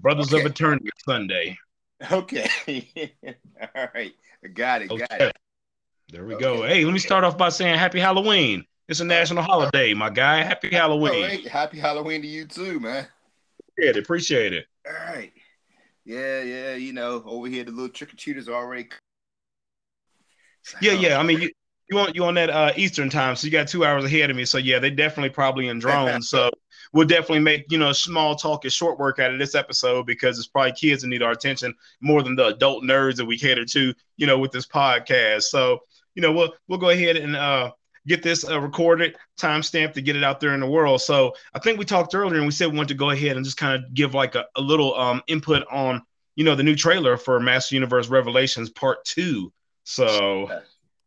Brothers okay. of Eternity Sunday. Okay. All right. Got it. Got it. There we okay. go. Hey, let me start off by saying Happy Halloween. It's a national holiday, my guy. Happy Halloween. Right. Happy Halloween to you too, man. Appreciate it. Appreciate it. All right. Yeah, yeah. You know, over here the little trick or treaters already. Yeah, yeah. I mean, you, you on you on that uh, Eastern time, so you got two hours ahead of me. So yeah, they definitely probably in drones. so we'll definitely make you know small talk and short work out of this episode because it's probably kids that need our attention more than the adult nerds that we cater to, you know, with this podcast. So you know, we'll we'll go ahead and uh, get this uh, recorded, timestamp to get it out there in the world. So I think we talked earlier and we said we want to go ahead and just kind of give like a, a little um, input on, you know, the new trailer for Master Universe Revelations Part Two. So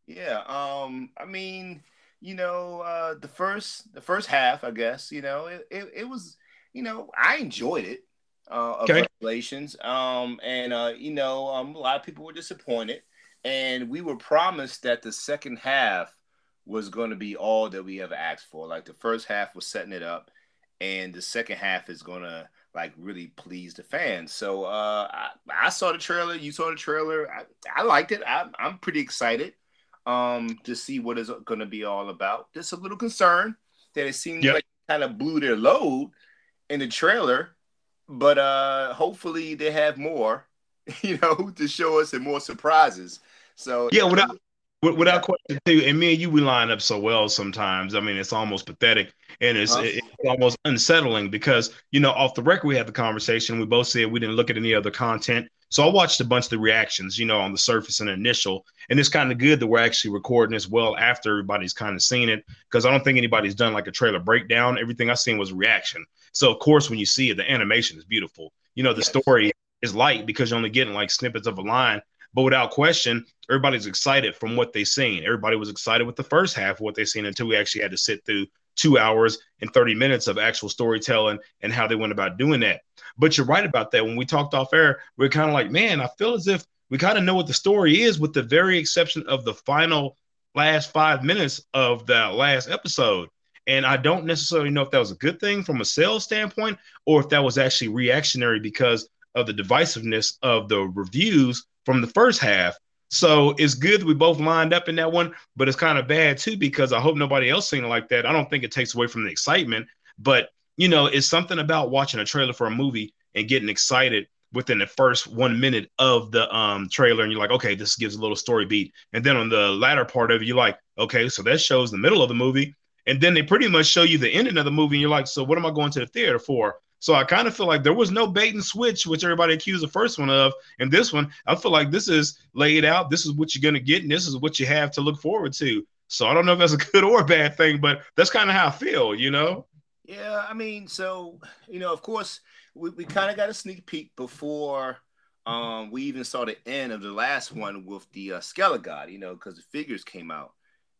yeah, um, I mean, you know, uh, the first the first half, I guess, you know, it, it, it was, you know, I enjoyed it. Uh, of okay. Revelations, um, and uh, you know, um, a lot of people were disappointed and we were promised that the second half was going to be all that we ever asked for. Like the first half was setting it up, and the second half is going to like really please the fans. So uh, I, I, saw the trailer. You saw the trailer. I, I liked it. I, am pretty excited um, to see what it's going to be all about. Just a little concern that it seems yep. like kind of blew their load in the trailer, but uh, hopefully they have more, you know, to show us and more surprises. So yeah, without without question too, and me and you we line up so well sometimes. I mean, it's almost pathetic and it's, huh it's almost unsettling because you know off the record we had the conversation. We both said we didn't look at any other content. So I watched a bunch of the reactions, you know, on the surface and initial, and it's kind of good that we're actually recording as well after everybody's kind of seen it because I don't think anybody's done like a trailer breakdown. Everything I've seen was reaction. So of course, when you see it, the animation is beautiful. You know, the yes. story is light because you're only getting like snippets of a line, but without question, everybody's excited from what they've seen. Everybody was excited with the first half of what they've seen until we actually had to sit through two hours and 30 minutes of actual storytelling and how they went about doing that. But you're right about that. When we talked off air, we are kind of like, man, I feel as if we kind of know what the story is, with the very exception of the final last five minutes of that last episode. And I don't necessarily know if that was a good thing from a sales standpoint or if that was actually reactionary because of the divisiveness of the reviews from the first half. So it's good we both lined up in that one, but it's kind of bad too because I hope nobody else seen it like that. I don't think it takes away from the excitement, but you know, it's something about watching a trailer for a movie and getting excited within the first one minute of the um, trailer, and you're like, okay, this gives a little story beat, and then on the latter part of it, you're like, okay, so that shows the middle of the movie, and then they pretty much show you the ending of the movie, and you're like, so what am I going to the theater for? So I kind of feel like there was no bait and switch, which everybody accused the first one of. And this one, I feel like this is laid out. This is what you're going to get, and this is what you have to look forward to. So I don't know if that's a good or a bad thing, but that's kind of how I feel, you know? Yeah, I mean, so, you know, of course, we, we kind of got a sneak peek before um, we even saw the end of the last one with the uh, Skeletor God, you know, because the figures came out.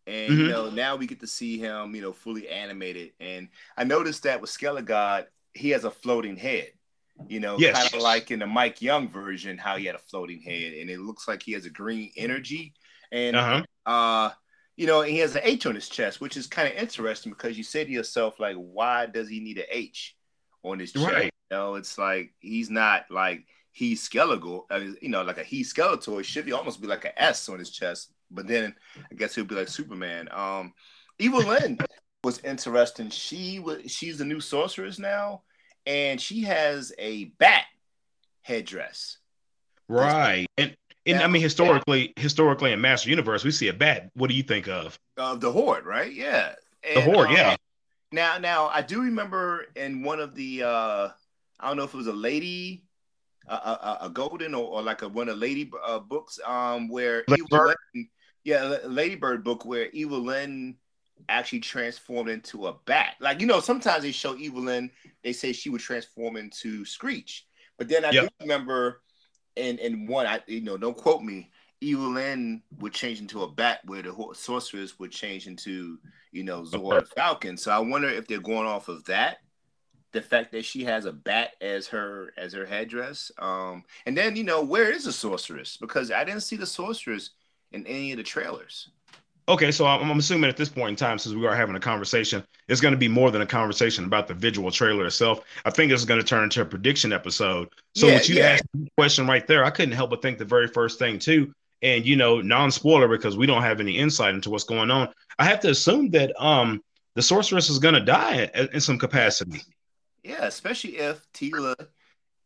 And, mm-hmm. you know, now we get to see him, you know, fully animated. And I noticed that with Skeletor God, he has a floating head. You know, yes. kind of like in the Mike Young version, how he had a floating head, and it looks like he has a green energy, and uh-huh. uh, you know, he has an H on his chest, which is kind of interesting because you say to yourself, like, why does he need an H on his chest? Right. You know, it's like he's not like he's skeletal, uh, you know, like a he skeletal. It should be almost be like an S on his chest, but then I guess he'll be like Superman. Um, Evil-Lyn was interesting. She was she's the new sorceress now, and she has a bat headdress. Right. And and now, I mean historically, historically in Master Universe, we see a bat. What do you think of? Of the Horde, right? Yeah. And, the Horde, um, yeah. Now now I do remember in one of the uh I don't know if it was a lady a, a, a golden or, or, like a one of lady uh, books um where Evil Lyn, yeah, Ladybird book where Evil-Lyn actually transformed into a bat. Like you know, sometimes they show Evil-Lyn, they say she would transform into Screech, but then I yep. do remember in in one, I you know, don't quote me. Evil-Lyn would change into a bat, where the sorceress would change into you know Zoar Falcon. So I wonder if they're going off of that, the fact that she has a bat as her as her headdress. Um, and then you know where is the sorceress? Because I didn't see the sorceress in any of the trailers. Okay, so I'm, I'm, assuming at this point in time, since we are having a conversation, it's going to be more than a conversation about the visual trailer itself. I think it's going to turn into a prediction episode. So, yeah, what you yeah. asked the question right there, I couldn't help but think the very first thing too, and you know, non-spoiler because we don't have any insight into what's going on. I have to assume that um the sorceress is going to die in, in, some capacity. Yeah, especially if Teela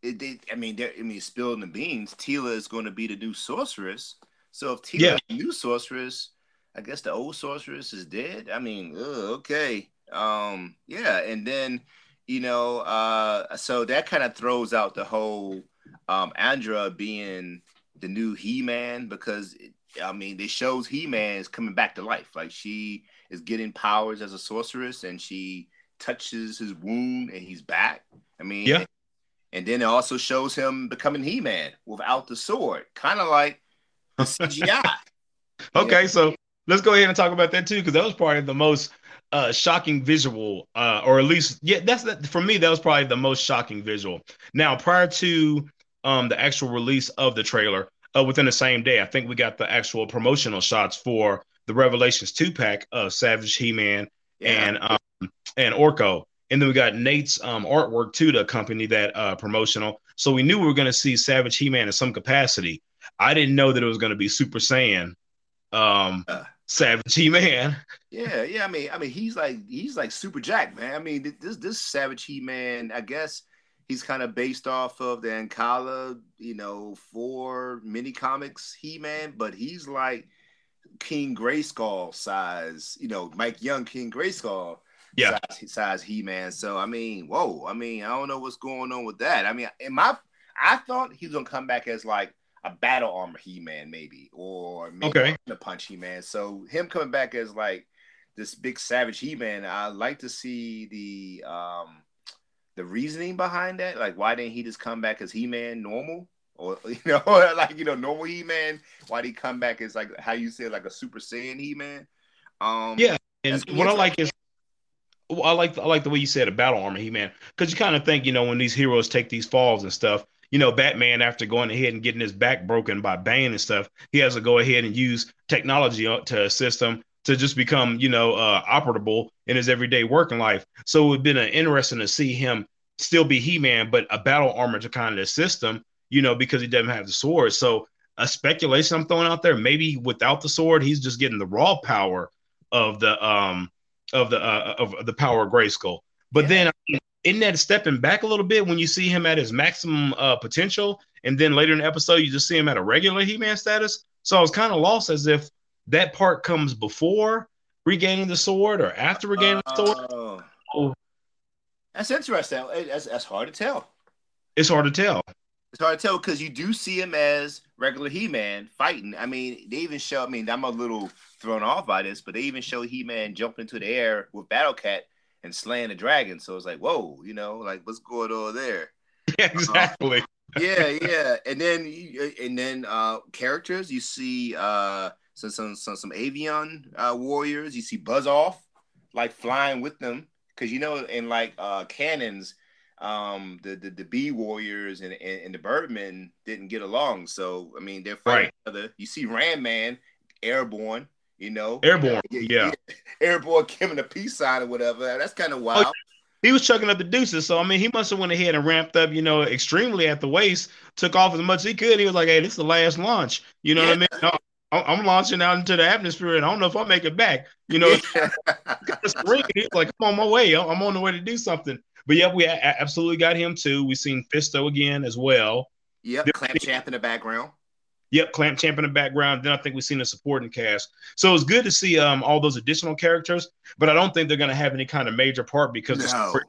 It, they, I mean, I mean, spilling the beans. Teela is going to be the new sorceress. So if Teela yeah. is the new sorceress I guess the old sorceress is dead. I mean, ugh, okay. Um, yeah, and then you know, uh, so that kind of throws out the whole um Andra being the new He-Man because it, I mean, it shows He-Man is coming back to life. Like she is getting powers as a sorceress and she touches his wound and he's back. I mean, yeah. And then it also shows him becoming He-Man without the sword, kind of like CGI. okay, yeah. so let's go ahead and talk about that too, because that was probably the most uh, shocking visual, uh, or at least, yeah, that's that for me. That was probably the most shocking visual. Now, prior to um, the actual release of the trailer, uh, within the same day, I think we got the actual promotional shots for the Revelations two pack of Savage He Man yeah. and um, and Orko, and then we got Nate's um, artwork too to accompany that uh, promotional. So we knew we were going to see Savage He Man in some capacity. I didn't know that it was going to be Super Saiyan. Um, uh Savage He Man. Yeah, yeah. I mean, I mean, he's like he's like Super Jack, man. I mean, this this Savage He Man, I guess he's kind of based off of the Alcala, you know, four mini comics He Man, but he's like King Grayskull size, you know, Mike Young King Grayskull yeah. size, size He Man. So I mean, whoa, I mean, I don't know what's going on with that. I mean, in my I thought he was gonna come back as like a battle armor He Man, maybe, or maybe okay. the punch He Man. So him coming back as like this big savage He Man, I like to see the um the reasoning behind that. Like, why didn't he just come back as He Man normal? Or you know, like you know, normal He Man. Why did he come back as like how you said, like a Super Saiyan He Man? Um, yeah, and what I like is I like I like the way you said a battle armor He Man because you kind of think you know when these heroes take these falls and stuff, you know, Batman, after going ahead and getting his back broken by Bane and stuff, he has to go ahead and use technology to assist him to just become, you know, uh, operable in his everyday working life. So it would have been an interesting to see him still be He-Man, but a battle armor to kind of assist him, you know, because he doesn't have the sword. So a speculation I'm throwing out there, maybe without the sword, he's just getting the raw power of the um of the uh, of the power of Grayskull. But yeah. then I mean, isn't that stepping back a little bit when you see him at his maximum uh, potential, and then later in the episode you just see him at a regular He-Man status? So I was kind of lost as if that part comes before regaining the sword or after regaining uh, the sword. Oh. oh. That's interesting. That's, that's hard to tell. It's hard to tell. It's hard to tell because you do see him as regular He-Man fighting. I mean, they even show. I mean, I'm a little thrown off by this, but they even show He-Man jumping into the air with Battle Cat and slaying the dragon. So it's like, whoa, you know, like what's going on there? Yeah, exactly. yeah, yeah. And then and then uh characters, you see uh some some some, some avian uh, warriors, you see Buzz off like flying with them. Cause you know, in like uh canons, um the the, the bee warriors and, and, and the birdmen didn't get along. So I mean they're fighting right. each other. You see Ram Man airborne you know, airborne, yeah, airborne giving a peace sign or whatever. That's kind of oh, wild. Oh, he was chucking up the deuces, so I mean, he must have went ahead and ramped up, you know, extremely at the waist, took off as much as he could. He was like, "Hey, this is the last launch." You know yeah. what I mean? I'm launching out into the atmosphere, and I don't know if I'll make it back. You know, he's like, "I'm on my way. I'm on the way to do something." But yeah, we absolutely got him too. We seen Fisto again as well. Yep, Clamp Champ in the background. Yep, Clamp Champ in the background. Then I think we've seen a supporting cast. So it's good to see um, all those additional characters, but I don't think they're going to have any kind of major part because no. the, story,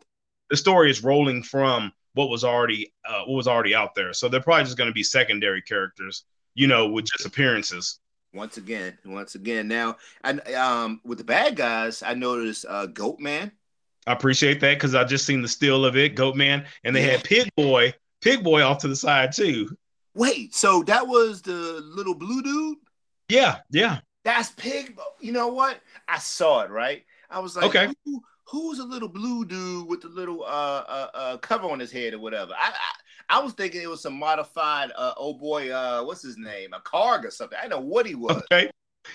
the, story, is rolling from what was already uh, what was already out there. So they're probably just going to be secondary characters, you know, with just appearances. Once again, once again. Now, and um, with the bad guys, I noticed uh, Goat Man. I appreciate that because I just seen the still of it, Goat Man, and they yeah. had Pig Boy, Pig Boy off to the side too. Wait, so that was the little blue dude? Yeah, yeah. That's Pig. You know what? I saw it, right? I was like, okay. Who, who's a little blue dude with the little uh, uh, uh cover on his head or whatever? I, I, I was thinking it was some modified uh oh boy, uh what's his name? A Karg or something. I know what he was. Okay.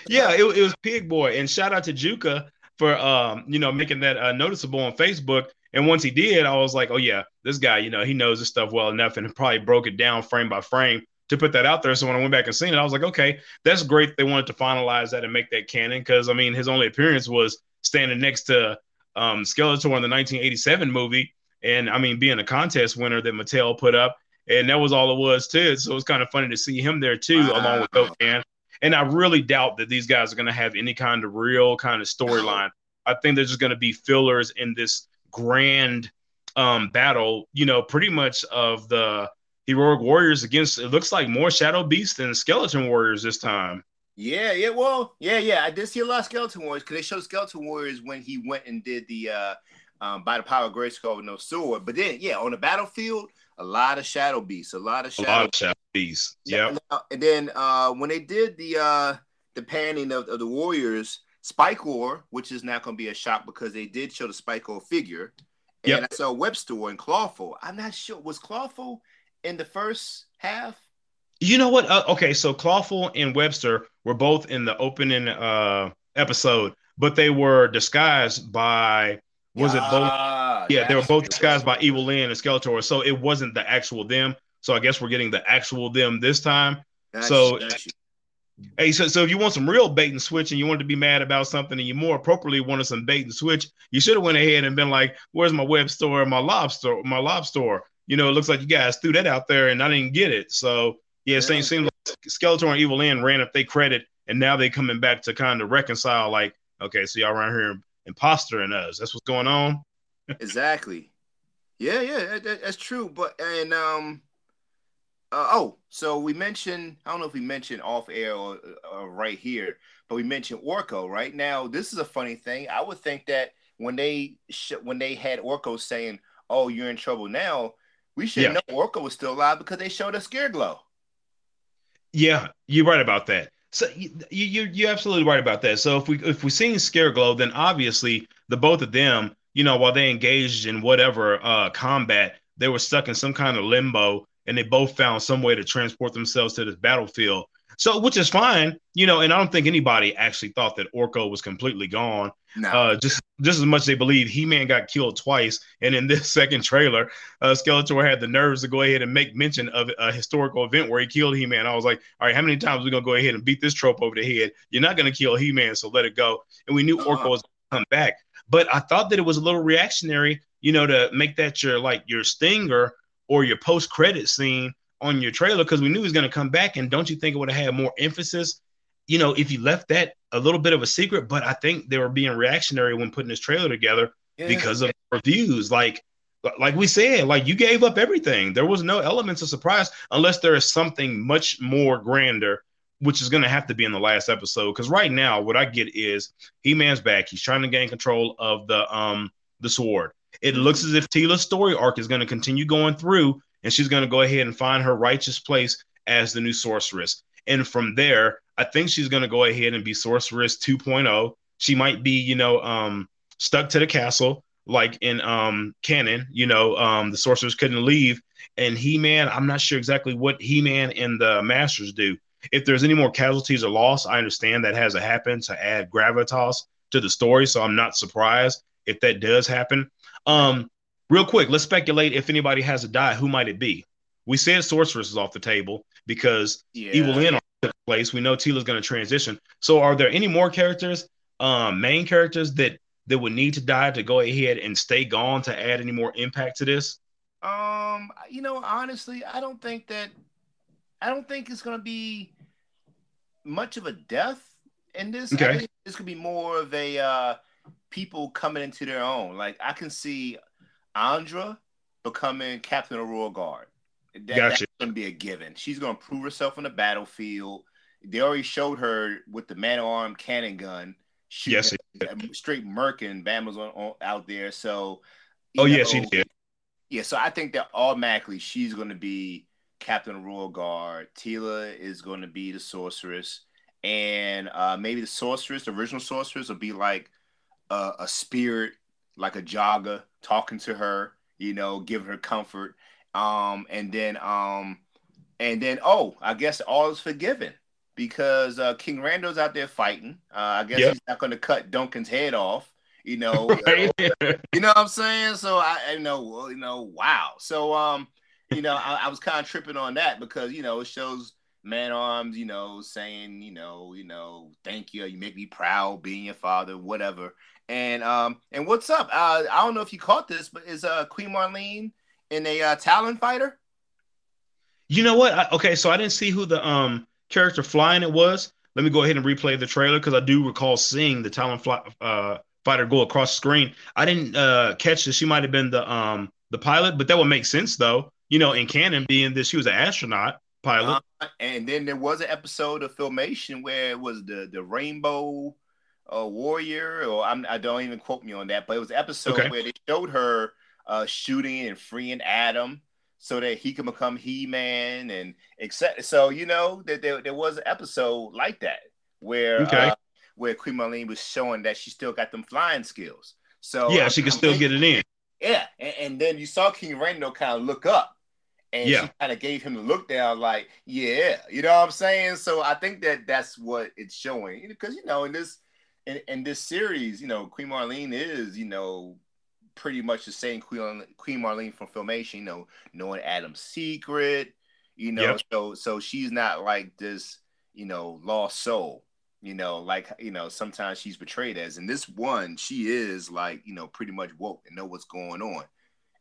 Yeah, it, it was Pig Boy, and shout out to Juka for um, you know, making that uh, noticeable on Facebook. And once he did, I was like, oh yeah, this guy, you know, he knows this stuff well enough, and probably broke it down frame by frame to put that out there. So when I went back and seen it, I was like, okay, that's great. They wanted to finalize that and make that canon because I mean, his only appearance was standing next to um, Skeletor in the 1987 movie, and I mean, being a contest winner that Mattel put up, and that was all it was too. So it was kind of funny to see him there too, wow. along with Goat Man. And I really doubt that these guys are going to have any kind of real kind of storyline. I think they're just going to be fillers in this grand um, battle, you know, pretty much of the heroic warriors against it looks like more shadow beasts than skeleton warriors this time. Yeah, yeah, well, yeah, yeah. I did see a lot of skeleton warriors because they showed skeleton warriors when he went and did the uh um, by the power of Grayskull with no sword. But then, yeah, on the battlefield, a lot of shadow beasts, a lot of shadow, a lot of shadow beasts. Yeah. And then uh, when they did the uh, the panning of, of the warriors, Spikor, which is not going to be a shock because they did show the Spike Spikor figure. And yep. I saw Webster and Clawful. I'm not sure was Clawful in the first half. You know what? Uh, okay, so Clawful and Webster were both in the opening uh, episode, but they were disguised by was it both? Yeah, they were both disguised by Evil Lyn and Skeletor, so it wasn't the actual them. So I guess we're getting the actual them this time. so, hey, so so if you want some real bait and switch, and you wanted to be mad about something, and you more appropriately wanted some bait and switch, you should have went ahead and been like, "Where's my web store? My lobster? My lobster?" You know, it looks like you guys threw that out there, and I didn't get it. So yeah, yeah. same seems like Skeletor and Evil Lyn ran up they credit, and now they coming back to kind of reconcile. Like, okay, so y'all around here imposter in us. That's what's going on. exactly. Yeah, yeah, that, that's true. But and um, uh, oh, so we mentioned I don't know if we mentioned off air or, or right here, but we mentioned Orko. Right now, this is a funny thing. I would think that when they sh- when they had Orko saying, "Oh, you're in trouble now," we should yeah. know Orko was still alive because they showed us Scareglow. Yeah, you're right about that. So you, you you're absolutely right about that. So if we if we seen Scareglow, then obviously the both of them, you know, while they engaged in whatever uh, combat, they were stuck in some kind of limbo, and they both found some way to transport themselves to this battlefield. So, which is fine, you know, and I don't think anybody actually thought that Orko was completely gone. No. Uh, just just as much as they believe He Man got killed twice, and in this second trailer, uh, Skeletor had the nerves to go ahead and make mention of a historical event where he killed He Man. I was like, all right, how many times are we gonna go ahead and beat this trope over the head? You're not gonna kill He Man, so let it go. And we knew uh-huh. Orko was gonna come back, but I thought that it was a little reactionary, you know, to make that your like your stinger or your post credit scene on your trailer because we knew he was going to come back. And don't you think it would have had more emphasis, you know, if you left that a little bit of a secret? But I think they were being reactionary when putting this trailer together yeah. because of reviews. Like, like we said, like you gave up everything. There was no elements of surprise unless there is something much more grander, which is going to have to be in the last episode. Because right now, what I get is He Man's back. He's trying to gain control of the um the sword. It looks as if Teela's story arc is going to continue going through and she's going to go ahead and find her righteous place as the new sorceress. And from there, I think she's going to go ahead and be sorceress 2.0. She might be, you know, um, stuck to the castle like in um, canon. You know, um, the sorcerers couldn't leave. And He Man, I'm not sure exactly what He Man and the Masters do. If there's any more casualties or loss, I understand that has to happen to add gravitas to the story. So I'm not surprised if that does happen. Um, Real quick, let's speculate if anybody has a die. Who might it be? We said Sorceress is off the table because yeah. Evil-Lyn took place. We know Teela's going to transition. So, are there any more characters, um, main characters that that would need to die to go ahead and stay gone to add any more impact to this? Um, you know, honestly, I don't think that I don't think it's going to be much of a death in this. Okay. this could be more of a uh, people coming into their own. Like I can see Andra becoming Captain Aurora Guard. That, gotcha. That's going to be a given. She's going to prove herself on the battlefield. They already showed her with the man arm cannon gun. Yes, straight murking Bama's on, on, out there. So, oh yeah, she did. Yeah, so I think that automatically she's going to be Captain Royal Guard. Teela is going to be the sorceress, and uh, maybe the sorceress, the original sorceress, will be like a, a spirit like a jogger, talking to her, you know, giving her comfort. Um, and then um, and then oh, I guess all is forgiven. because uh, King Randor's out there fighting. Uh, I guess yep. he's not going to cut Duncan's head off. You know, right. you, know you know what I'm saying? So I, I know, you know, wow. So um, you know, I, I was kind of tripping on that because you know it shows man arms, you know, saying, you know, you know, thank you, you make me proud being your father, whatever. And um, and what's up? Uh, I don't know if you caught this, but is uh Queen Marlene in a uh, Talon fighter? You know what? I, okay, so I didn't see who the um character flying it was. Let me go ahead and replay the trailer because I do recall seeing the Talon fly, uh, fighter go across the screen. I didn't uh, catch that she might have been the um the pilot, but that would make sense though. You know, in canon, being that she was an astronaut pilot. Uh, and then there was an episode of Filmation where it was the the Rainbow uh, Warrior, or I'm, I do not even quote me on that, but it was an episode okay. where they showed her uh, shooting and freeing Adam so that he can become He-Man and etc. So you know that there, there was an episode like that where okay. uh, where Queen Marlene was showing that she still got them flying skills. So yeah, she could still get it in. Yeah, and, and, then you saw King Randor kind of look up, and yeah. she kind of gave him the look down, like yeah, you know what I'm saying. So I think that that's what it's showing because you know in this in, in this series, you know Queen Marlene is you know pretty much the same Queen Queen Marlene from Filmation, you know, knowing Adam's secret, you know, yep. so so she's not like this, you know, lost soul, you know, like you know, sometimes she's betrayed as. In this one, she is like, you know, pretty much woke and know what's going on.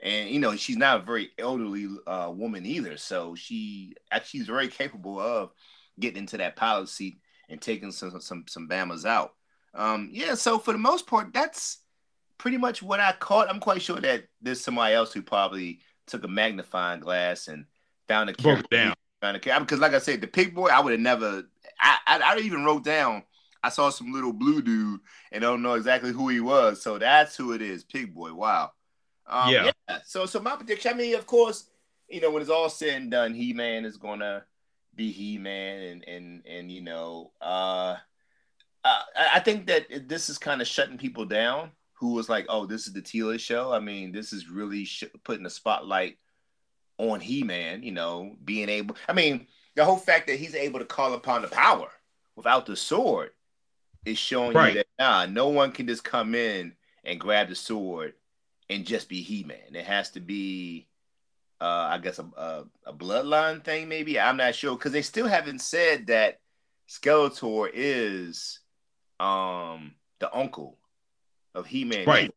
And you know, she's not a very elderly uh, woman either, so she actually is very capable of getting into that pilot seat and taking some some some bamas out. Um, yeah, so for the most part, that's pretty much what I caught. I'm quite sure that there's somebody else who probably took a magnifying glass and found a broke down. Found a because, like I said, the pig boy, I would have never. I, I I even wrote down. I saw some little blue dude and I don't know exactly who he was. So that's who it is, Pig Boy. Wow. Um, yeah. yeah. So so my prediction. I mean, of course, you know when it's all said and done, He Man is gonna be He Man, and and and you know, uh, uh, I think that this is kind of shutting people down who was like, "Oh, this is the Teela show." I mean, this is really sh- putting the spotlight on He-Man. You know, being able. I mean, the whole fact that he's able to call upon the power without the sword is showing right. you that nah, no one can just come in and grab the sword and just be He-Man. It has to be, uh, I guess, a, a, a bloodline thing. Maybe I'm not sure because they still haven't said that Skeletor is um the uncle of He Man. Right.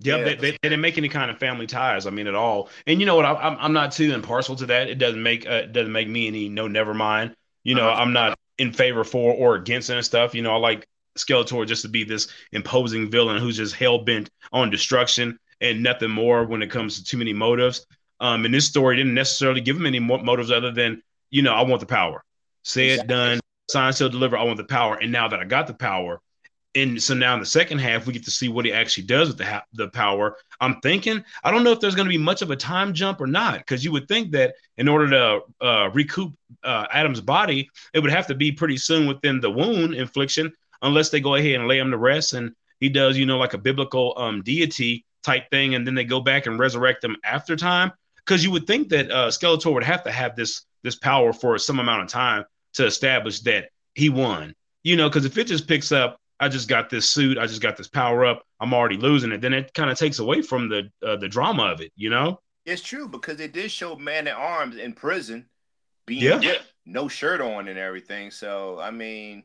Yep, yeah, they, they, they, didn't make any kind of family ties. I mean, at all. And you know what? I, I'm I'm not too impartial to that. It doesn't make uh, it doesn't make me any no never mind. You know, uh-huh. I'm not in favor for or against and stuff. You know, I like Skeletor just to be this imposing villain who's just hell bent on destruction and nothing more when it comes to too many motives. Um, and this story didn't necessarily give him any more motives other than you know I want the power. Say exactly. it, done. Sign, seal, deliver. I want the power. And now that I got the power, and so now in the second half we get to see what he actually does with the ha- the power. I'm thinking I don't know if there's going to be much of a time jump or not because you would think that in order to uh, recoup uh, Adam's body, it would have to be pretty soon within the wound infliction, unless they go ahead and lay him to rest and he does you know like a biblical um, deity type thing, and then they go back and resurrect him after time. Because you would think that uh, Skeletor would have to have this this power for some amount of time to establish that he won. You know, because if it just picks up I just got this suit, I just got this power up, I'm already losing it. Then it kind of takes away from the uh, the drama of it, you know? It's true because it did show man at arms in prison being yeah. no shirt on and everything. So I mean,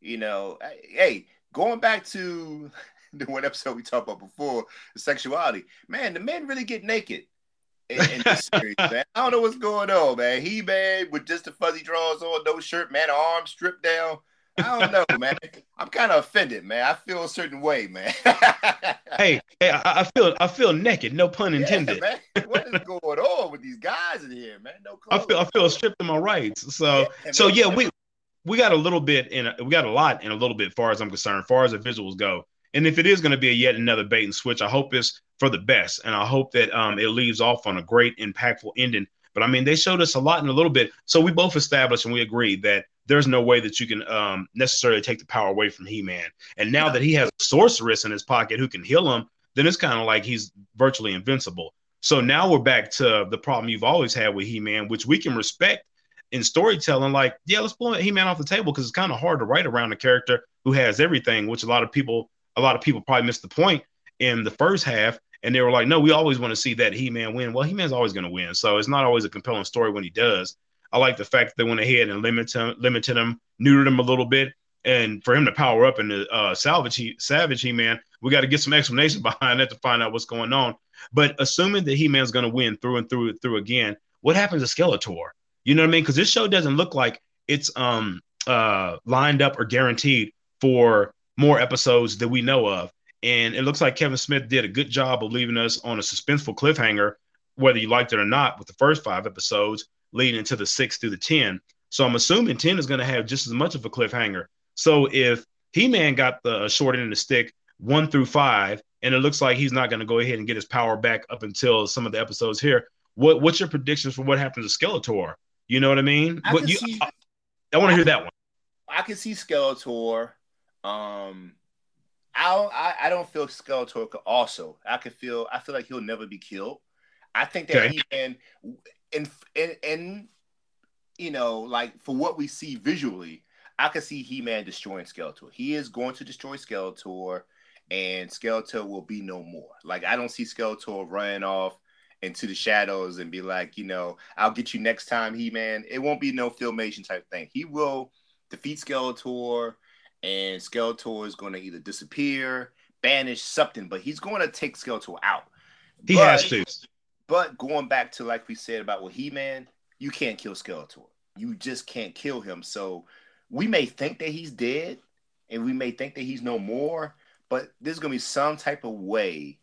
you know, hey, going back to the one episode we talked about before, the sexuality, man, the men really get naked. In, in this series, man. I don't know what's going on, man. He man with just the fuzzy drawers on, no shirt, man, arms stripped down. I don't know, man. I'm kind of offended, man. I feel a certain way, man. hey, hey, I, I, feel I feel naked. No pun intended. Yeah, man. What is going on with these guys in here, man? No clothes. I feel I feel stripped of my rights. So yeah, so yeah, we we got a little bit in we got a lot in a little bit, far as I'm concerned, far as the visuals go. And if it is going to be a yet another bait and switch, I hope it's for the best, and I hope that um, it leaves off on a great, impactful ending. But I mean, they showed us a lot in a little bit, so we both established and we agreed that there's no way that you can um, necessarily take the power away from He-Man. And now that he has a sorceress in his pocket who can heal him, then it's kind of like he's virtually invincible. So now we're back to the problem you've always had with He-Man, which we can respect in storytelling, like, yeah, let's pull He Man off the table because it's kind of hard to write around a character who has everything, which a lot of people, a lot of people probably missed the point in the first half. And they were like, no, we always want to see that He Man win. Well, He Man's always going to win. So it's not always a compelling story when he does. I like the fact that they went ahead and limited him, limited him, neutered him a little bit. And for him to power up and the uh, salvage he, Savage He Man, we got to get some explanation behind that to find out what's going on. But assuming that He Man's going to win through and through and through again, what happens to Skeletor? You know what I mean? Because this show doesn't look like it's um uh lined up or guaranteed for more episodes that we know of. And it looks like Kevin Smith did a good job of leaving us on a suspenseful cliffhanger, whether you liked it or not, with the first five episodes leading into the six through the 10. So I'm assuming 10 is going to have just as much of a cliffhanger. So if He Man got the short end of the stick one through five, and it looks like he's not going to go ahead and get his power back up until some of the episodes here, what what's your predictions for what happens to Skeletor? You know what I mean? I what you, see, I, I want to hear that one. I can see Skeletor. Um, I don't, I, I don't feel Skeletor could also. I can feel. I feel like he'll never be killed. I think that okay. he can, and and and you know, like for what we see visually, I can see He Man destroying Skeletor. He is going to destroy Skeletor, and Skeletor will be no more. Like I don't see Skeletor running off into the shadows and be like, you know, I'll get you next time, He Man. It won't be no filmation type thing. He will defeat Skeletor, and Skeletor is going to either disappear, banish something, but he's going to take Skeletor out. He but, has to. But going back to like we said about with He Man, you can't kill Skeletor. You just can't kill him. So we may think that he's dead, and we may think that he's no more, but there's gonna be some type of way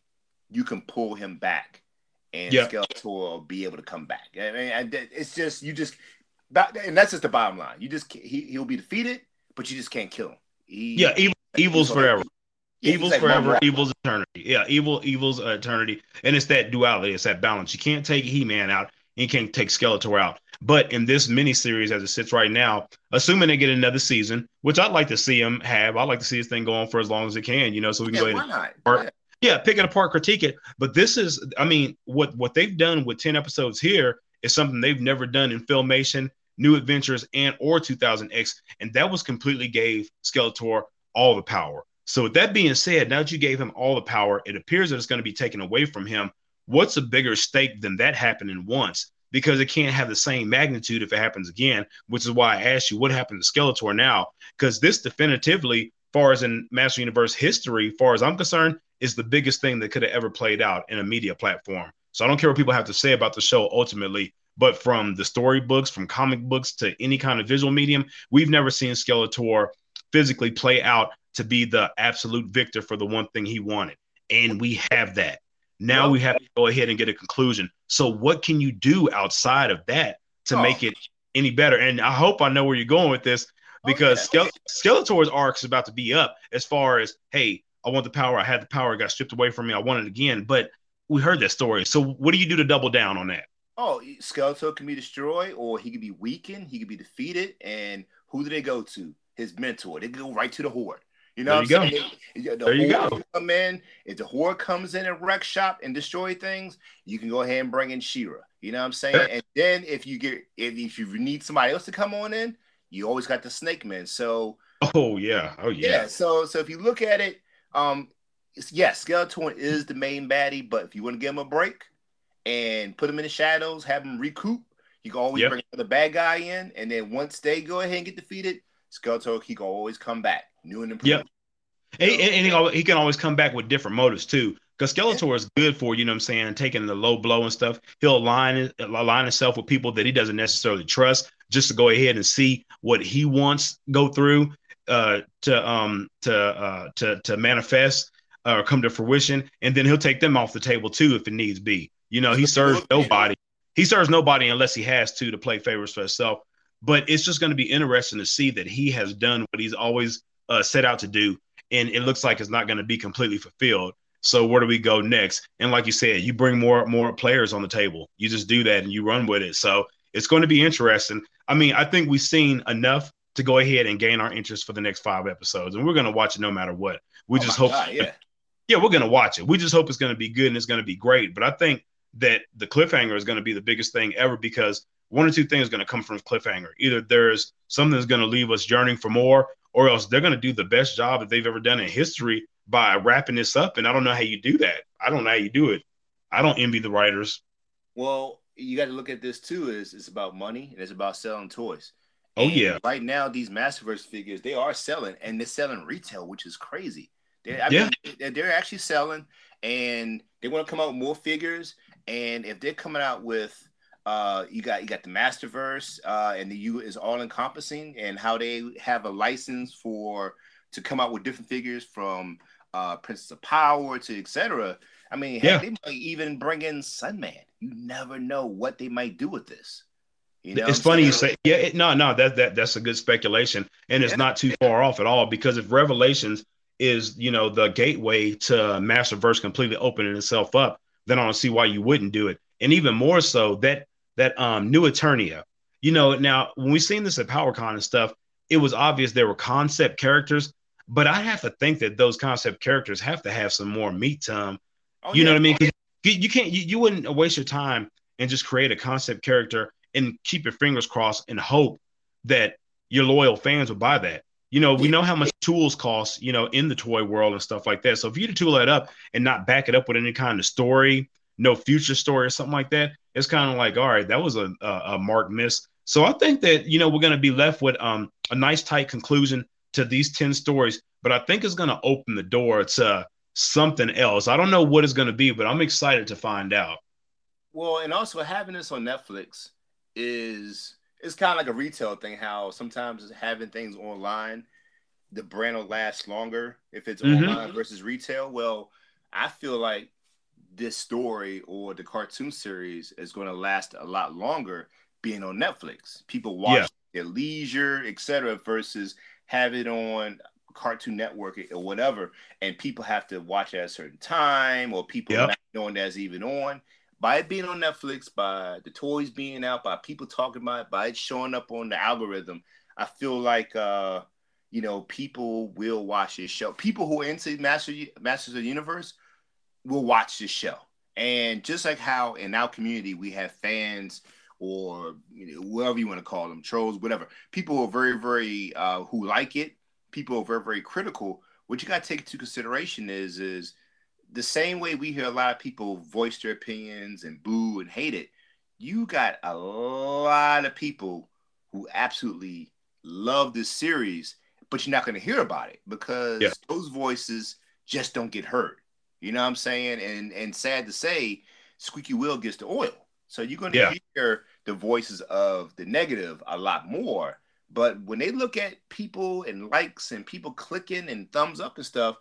you can pull him back and yeah. Skeletor will be able to come back. I mean, it's just you just and that's just the bottom line. You just he he'll be defeated, but you just can't kill him. Yeah, evil, evil's forever. Yeah, evil's like forever, evil's eternity. Yeah, evil, evil's eternity, and it's that duality. It's that balance. You can't take He Man out, and you can't take Skeletor out. But in this miniseries, as it sits right now, assuming they get another season, which I'd like to see them have, I'd like to see this thing go on for as long as it can. You know, so we can yeah, go ahead. And, yeah, pick it apart, critique it. But this is, I mean, what what they've done with ten episodes here is something they've never done in filmation, New Adventures, and or 2000X, and that was completely gave Skeletor all the power. So with that being said, now that you gave him all the power, it appears that it's going to be taken away from him. What's a bigger stake than that happening once? Because it can't have the same magnitude if it happens again, which is why I asked you what happened to Skeletor now. Because this definitively, far as in Master Universe history, far as I'm concerned, is the biggest thing that could have ever played out in a media platform. So I don't care what people have to say about the show ultimately, but from the storybooks, from comic books to any kind of visual medium, we've never seen Skeletor physically play out to be the absolute victor for the one thing he wanted. And we have that. Now we have to go ahead and get a conclusion. So what can you do outside of that to oh. make it any better? And I hope I know where you're going with this oh, because oh, yeah. Skeletor's arc is about to be up as far as, hey, I want the power. I had the power. It got stripped away from me. I want it again. But we heard that story. So what do you do to double down on that? Oh, Skeletor can be destroyed, or he could be weakened. He could be defeated. And who do they go to? His mentor. They go right to the Horde. You know there what I'm saying? the there you go. Come in. If the Horde comes in and wreck shop and destroy things, you can go ahead and bring in She-Ra. You know what I'm saying? And then if you get if, if you need somebody else to come on in, you always got the Snake Man. So Oh yeah. Oh yeah. Yeah. So so if you look at it, um, yes, Skeletor is the main baddie, but if you want to give him a break and put them in the shadows, have them recoup, you can always yep. bring the bad guy in, and then once they go ahead and get defeated, Skeletor he can always come back, new and improved. Yep. And, and, he, he, can always come back with different motives too. Because Skeletor yeah. is good for, you know what I'm saying, taking the low blow and stuff. He'll align align himself with people that he doesn't necessarily trust just to go ahead and see what he wants go through uh, to um to uh to to manifest or come to fruition, and then he'll take them off the table too if it needs be. You know, he serves nobody. He serves nobody unless he has to to play favors for himself. But it's just going to be interesting to see that he has done what he's always uh, set out to do, and it looks like it's not going to be completely fulfilled. So where do we go next? And like you said, you bring more more players on the table. You just do that and you run with it. So it's going to be interesting. I mean, I think we've seen enough to go ahead and gain our interest for the next five episodes. And we're going to watch it no matter what. We oh just hope, God, yeah. yeah, we're going to watch it. We just hope it's going to be good and it's going to be great. But I think that the cliffhanger is going to be the biggest thing ever because one or two things are going to come from cliffhanger. Either there's something that's going to leave us yearning for more, or else they're going to do the best job that they've ever done in history by wrapping this up. And I don't know how you do that. I don't know how you do it. I don't envy the writers. Well, you got to look at this too. Is it's about money and it's about selling toys. Oh and yeah. Right now, these Masterverse figures they are selling, and they're selling retail, which is crazy. They, I yeah. Mean, they're actually selling, and they want to come out with more figures. And if they're coming out with, uh, you got you got the Masterverse, uh, and the U is all encompassing, and how they have a license for to come out with different figures from uh, Princess of Power to etc. I mean, yeah. they might even bring in Sunman. You never know what they might do with this. You know it's funny you say, yeah, it, no, no, that that that's a good speculation, and it's yeah. not too far off at all because if Revelations is you know the gateway to Masterverse completely opening itself up, then I don't see why you wouldn't do it. And even more so that that um new Eternia, you know, now when we seen this at PowerCon and stuff, it was obvious there were concept characters, but I have to think that those concept characters have to have some more meat to them. Oh, you yeah. know what I mean? You can't you, you wouldn't waste your time and just create a concept character and keep your fingers crossed and hope that your loyal fans will buy that. You know, we know how much tools cost, you know, in the toy world and stuff like that. So if you to tool that up and not back it up with any kind of story, no future story or something like that, it's kind of like, all right, that was a, a, a mark miss. So I think that, you know, we're going to be left with um, a nice tight conclusion to these 10 stories, but I think it's going to open the door to something else. I don't know what it's going to be, but I'm excited to find out. Well, and also having this on Netflix, is it's kind of like a retail thing. How sometimes having things online, the brand will last longer if it's mm-hmm. online versus retail. Well, I feel like this story or the cartoon series is going to last a lot longer being on Netflix. People watch yeah. at leisure, etc., versus have it on Cartoon Network or whatever, and people have to watch at a certain time, or people yep. not knowing that's even on by it being on Netflix, by the toys being out, by people talking about it, by it showing up on the algorithm, I feel like uh, you know, people will watch this show. People who are into Master Masters of the Universe will watch this show. And just like how in our community we have fans or you know, whatever you want to call them, trolls, whatever. People who are very, very uh, who like it. People are very, very critical. What you got to take into consideration is is the same way we hear a lot of people voice their opinions and boo and hate it, you got a lot of people who absolutely love this series, but you're not going to hear about it because yeah. those voices just don't get heard. You know what I'm saying? And and sad to say, squeaky wheel gets the oil. So you're going to yeah. hear the voices of the negative a lot more. But when they look at people and likes and people clicking and thumbs up and stuff,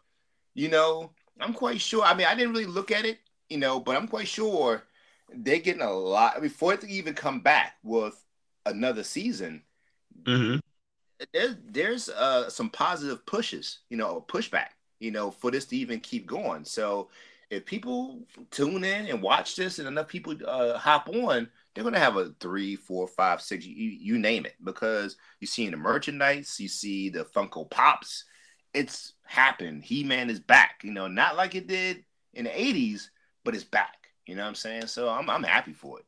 you know, I'm quite sure. I mean, I didn't really look at it, you know, but I'm quite sure they're getting a lot. I mean, for it to even come back with another season, mm-hmm. there's there's uh, some positive pushes, you know, pushback, you know, for this to even keep going. So if people tune in and watch this, and enough people uh, hop on, they're gonna have a three, four, five, six, you, you name it, because you see in the merchandise, you see the Funko Pops, it's happened. He Man is back. You know, not like it did in the '80s, but it's back. You know what I'm saying? So I'm I'm happy for it.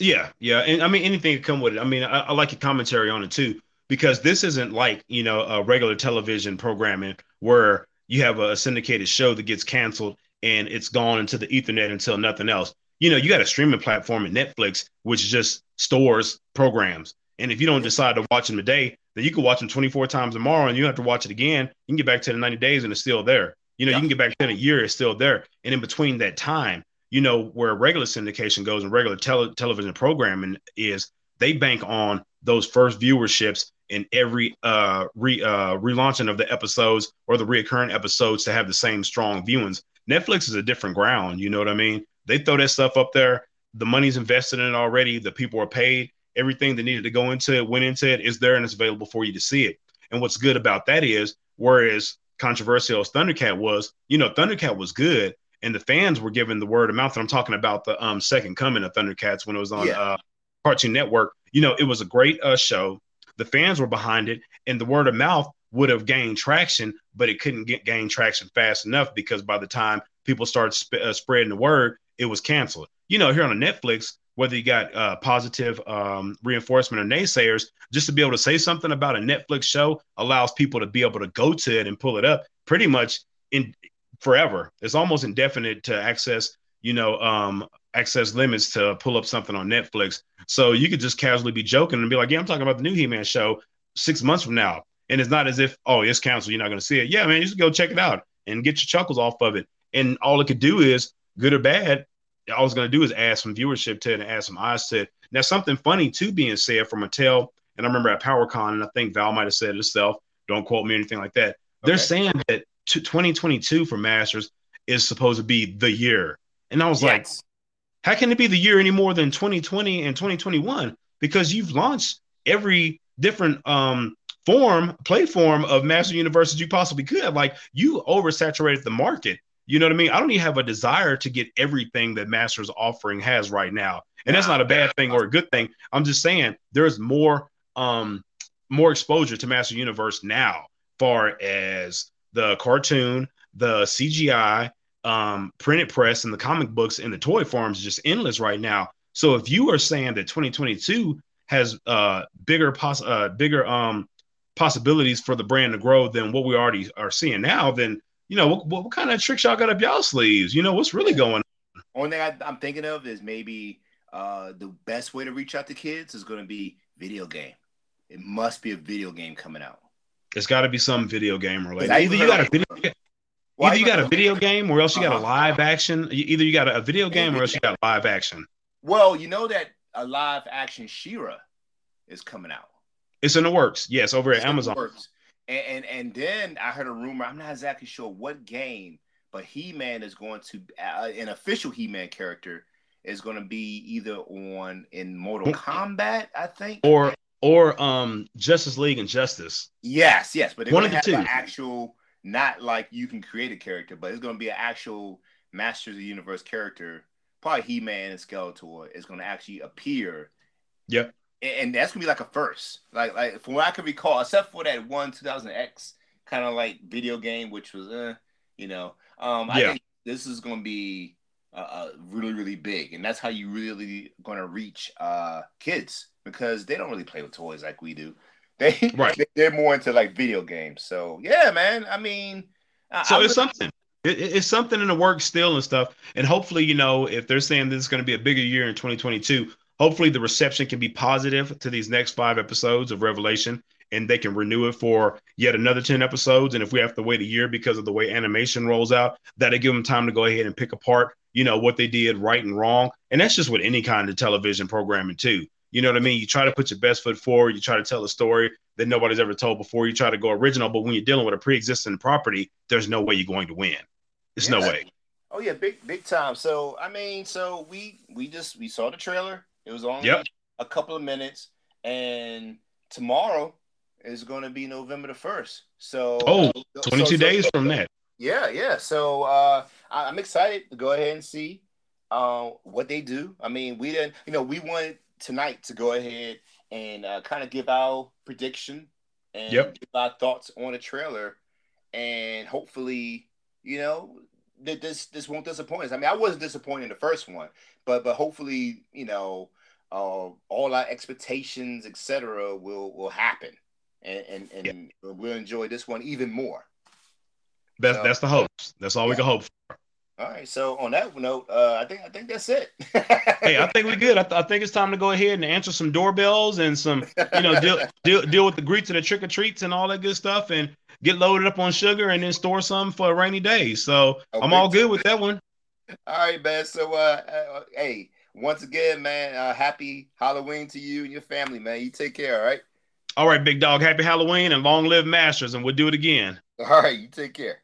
Yeah, yeah, and I mean anything to come with it. I mean, I, I like your commentary on it too because this isn't like you know a regular television programming where you have a syndicated show that gets canceled and it's gone into the ethernet until nothing else. You know, you got a streaming platform at Netflix which just stores programs, and if you don't decide to watch them today, then you can watch them 24 times tomorrow and you don't have to watch it again. You can get back to the 90 days and it's still there. You know, yeah. you can get back to a year, it's still there. And in between that time, you know, where regular syndication goes and regular tele- television programming is, they bank on those first viewerships in every uh, re, uh, relaunching of the episodes or the reoccurring episodes to have the same strong viewings. Netflix is a different ground. You know what I mean? They throw that stuff up there. The money's invested in it already. The people are paid everything that needed to go into it went into it is there and it's available for you to see it. And what's good about that is, whereas controversial as Thundercat was, you know, Thundercat was good, and the fans were given the word of mouth. And I'm talking about the um, second coming of Thundercats when it was on yeah. uh, Cartoon Network. You know, it was a great uh, show. The fans were behind it, and the word of mouth would have gained traction, but it couldn't get gain traction fast enough because by the time people started sp- uh, spreading the word, it was canceled. You know, here on Netflix, whether you got uh, positive um, reinforcement or naysayers, just to be able to say something about a Netflix show allows people to be able to go to it and pull it up pretty much in forever. It's almost indefinite to access, you know, um, access limits to pull up something on Netflix. So you could just casually be joking and be like, "Yeah, I'm talking about the new He-Man show six months from now," and it's not as if, "Oh, it's canceled. You're not going to see it." Yeah, man, you just go check it out and get your chuckles off of it. And all it could do is, good or bad, all it's going to do is add some viewership to it and add some eyes to it. Now, something funny too being said from Mattel, and I remember at PowerCon, and I think Val might have said it herself. Don't quote me or anything like that. Okay. They're saying that 2022 for Masters is supposed to be the year, and I was yes. like, how can it be the year any more than 2020 and 2021? Because you've launched every different um form, play form of Master Universe you possibly could. Like you oversaturated the market. You know what I mean? I don't even have a desire to get everything that Masters offering has right now. And that's not a bad thing or a good thing. I'm just saying there's more um more exposure to Master Universe now, far as the cartoon, the CGI, um, printed press, and the comic books and the toy forms just endless right now. So if you are saying that 2022 has uh bigger poss uh bigger um possibilities for the brand to grow than what we already are seeing now, then you know what, what, kind of tricks y'all got up y'all sleeves? You know what's really going on? Only thing I, am thinking of is maybe uh, the best way to reach out to kids is going to be video game. It must be a video game coming out. It's got to be some video game related. Either you got a video, Game, either you got a video game, or else you got a uh-huh. live action. Either you got a video game, or else you got live action. Well, you know that a live action She-Ra is coming out. It's in the works. Yes, over it's at Amazon. And, and, and then I heard a rumor. I'm not exactly sure what game, but He Man is going to uh, an official He Man character is going to be either on in Mortal Kombat, I think, or or um Justice League and Justice. Yes, yes, but they're one of the two. actual, not like you can create a character, but it's going to be an actual Masters of the Universe character. Probably He Man and Skeletor is going to actually appear. Yep and that's gonna be like a first. Like like from what I can recall, except for that one 2000X kind of like video game, which was uh, you know, um, I think this is gonna be uh, really really big, and that's how you really gonna reach uh kids because they don't really play with toys like we do. They right. they're more into like video games. So yeah, man. I mean, so I, it's something. It, it's something in the works still and stuff. And hopefully, you know, if they're saying this is going to be a bigger year in 2022, hopefully the reception can be positive to these next five episodes of Revelation and they can renew it for yet another 10 episodes. And if we have to wait a year because of the way animation rolls out, that'll give them time to go ahead and pick apart, you know, what they did right and wrong. And that's just with any kind of television programming, too. You know what I mean? You try to put your best foot forward, you try to tell a story that nobody's ever told before, you try to go original. But when you're dealing with a pre existing property, there's no way you're going to win. There's yeah. no way. Oh yeah, big big time. So I mean, so we we just we saw the trailer it was only yep. a couple of minutes, and tomorrow is going to be November the first. So oh, 22 so, days so, from that. Yeah, yeah. So uh, I, am excited to go ahead and see uh, what they do. I mean, we didn't, you know, we wanted tonight to go ahead and uh, kind of give our prediction and yep. give our thoughts on the trailer, and hopefully, you know, that this this won't disappoint us. I mean, I wasn't disappointed in the first one, but but hopefully, you know, uh, all our expectations, etc., will will happen, and and, and yeah. we'll enjoy this one even more. That's so, that's the hope. That's all yeah. we can hope for. All right. So on that note, uh, I think I think that's it. hey, I think we're good. I, th- I, think it's time to go ahead and answer some doorbells and some, you know, deal deal deal with the greets and the trick or treats and all that good stuff, and get loaded up on sugar and then store some for a rainy day. So. I'm all good with that one. All right, man. So, uh, uh hey, once again, man, uh, happy Halloween to you and your family, man. You take care, all right? All right, big dog. Happy Halloween and long live Masters, and we'll do it again. All right, you take care.